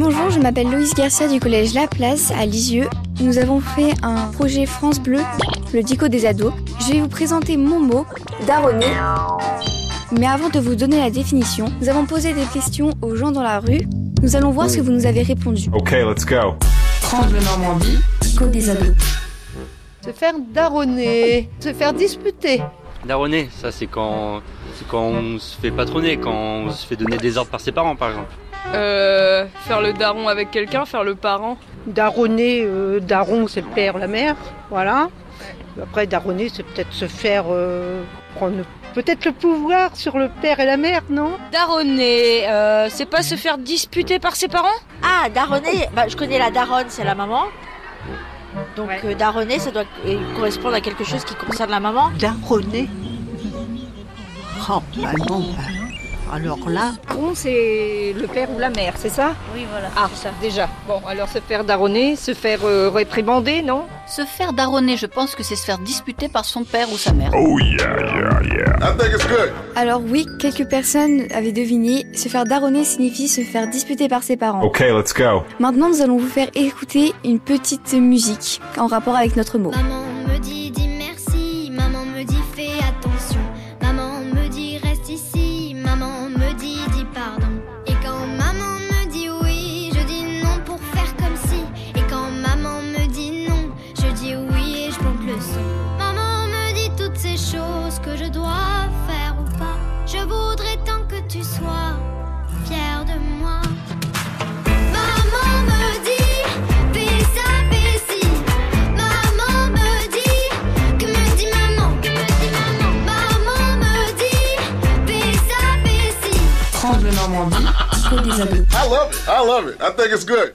Bonjour, je m'appelle Loïs Garcia du collège La Place à Lisieux. Nous avons fait un projet France Bleu, le dico des ados. Je vais vous présenter mon mot, daronner. Mais avant de vous donner la définition, nous avons posé des questions aux gens dans la rue. Nous allons voir ce que vous nous avez répondu. Ok, let's go. France Bleu Normandie, dico des ados. Se faire daronner, se faire disputer. Daronner, ça c'est quand, c'est quand on se fait patronner, quand on se fait donner des ordres par ses parents par exemple. Euh, faire le daron avec quelqu'un, faire le parent. Daronner, euh, daron c'est le père, la mère, voilà. Après daronner c'est peut-être se faire euh, prendre peut-être le pouvoir sur le père et la mère, non? Daronner, euh, c'est pas se faire disputer par ses parents? Ah, daronner, bah, je connais la daronne, c'est la maman. Donc Ouais. euh, daronner, ça doit correspondre à quelque chose qui concerne la maman. Daronner? Oh, bah non, bah, alors là, Daron c'est le père ou la mère, c'est ça Oui, voilà. Ah, ça déjà. Bon, alors se faire daronner, se faire euh, réprimander, non Se faire daronner, je pense que c'est se faire disputer par son père ou sa mère. Oh yeah, yeah, yeah. I think it's good. Alors oui, quelques personnes avaient deviné, se faire daronner signifie se faire disputer par ses parents. Ok, let's go. Maintenant, nous allons vous faire écouter une petite musique en rapport avec notre mot. Maman le son. Maman me dit toutes ces choses que je dois faire ou pas. Je voudrais tant que tu sois fier de moi. Maman me dit fais ça, fais ci. Maman me dit, que me dit maman, que me dit maman? Maman me dit, fais ça, fais ci. Bleu Normandie, dico des ados. I love it. I love it. I think it's good.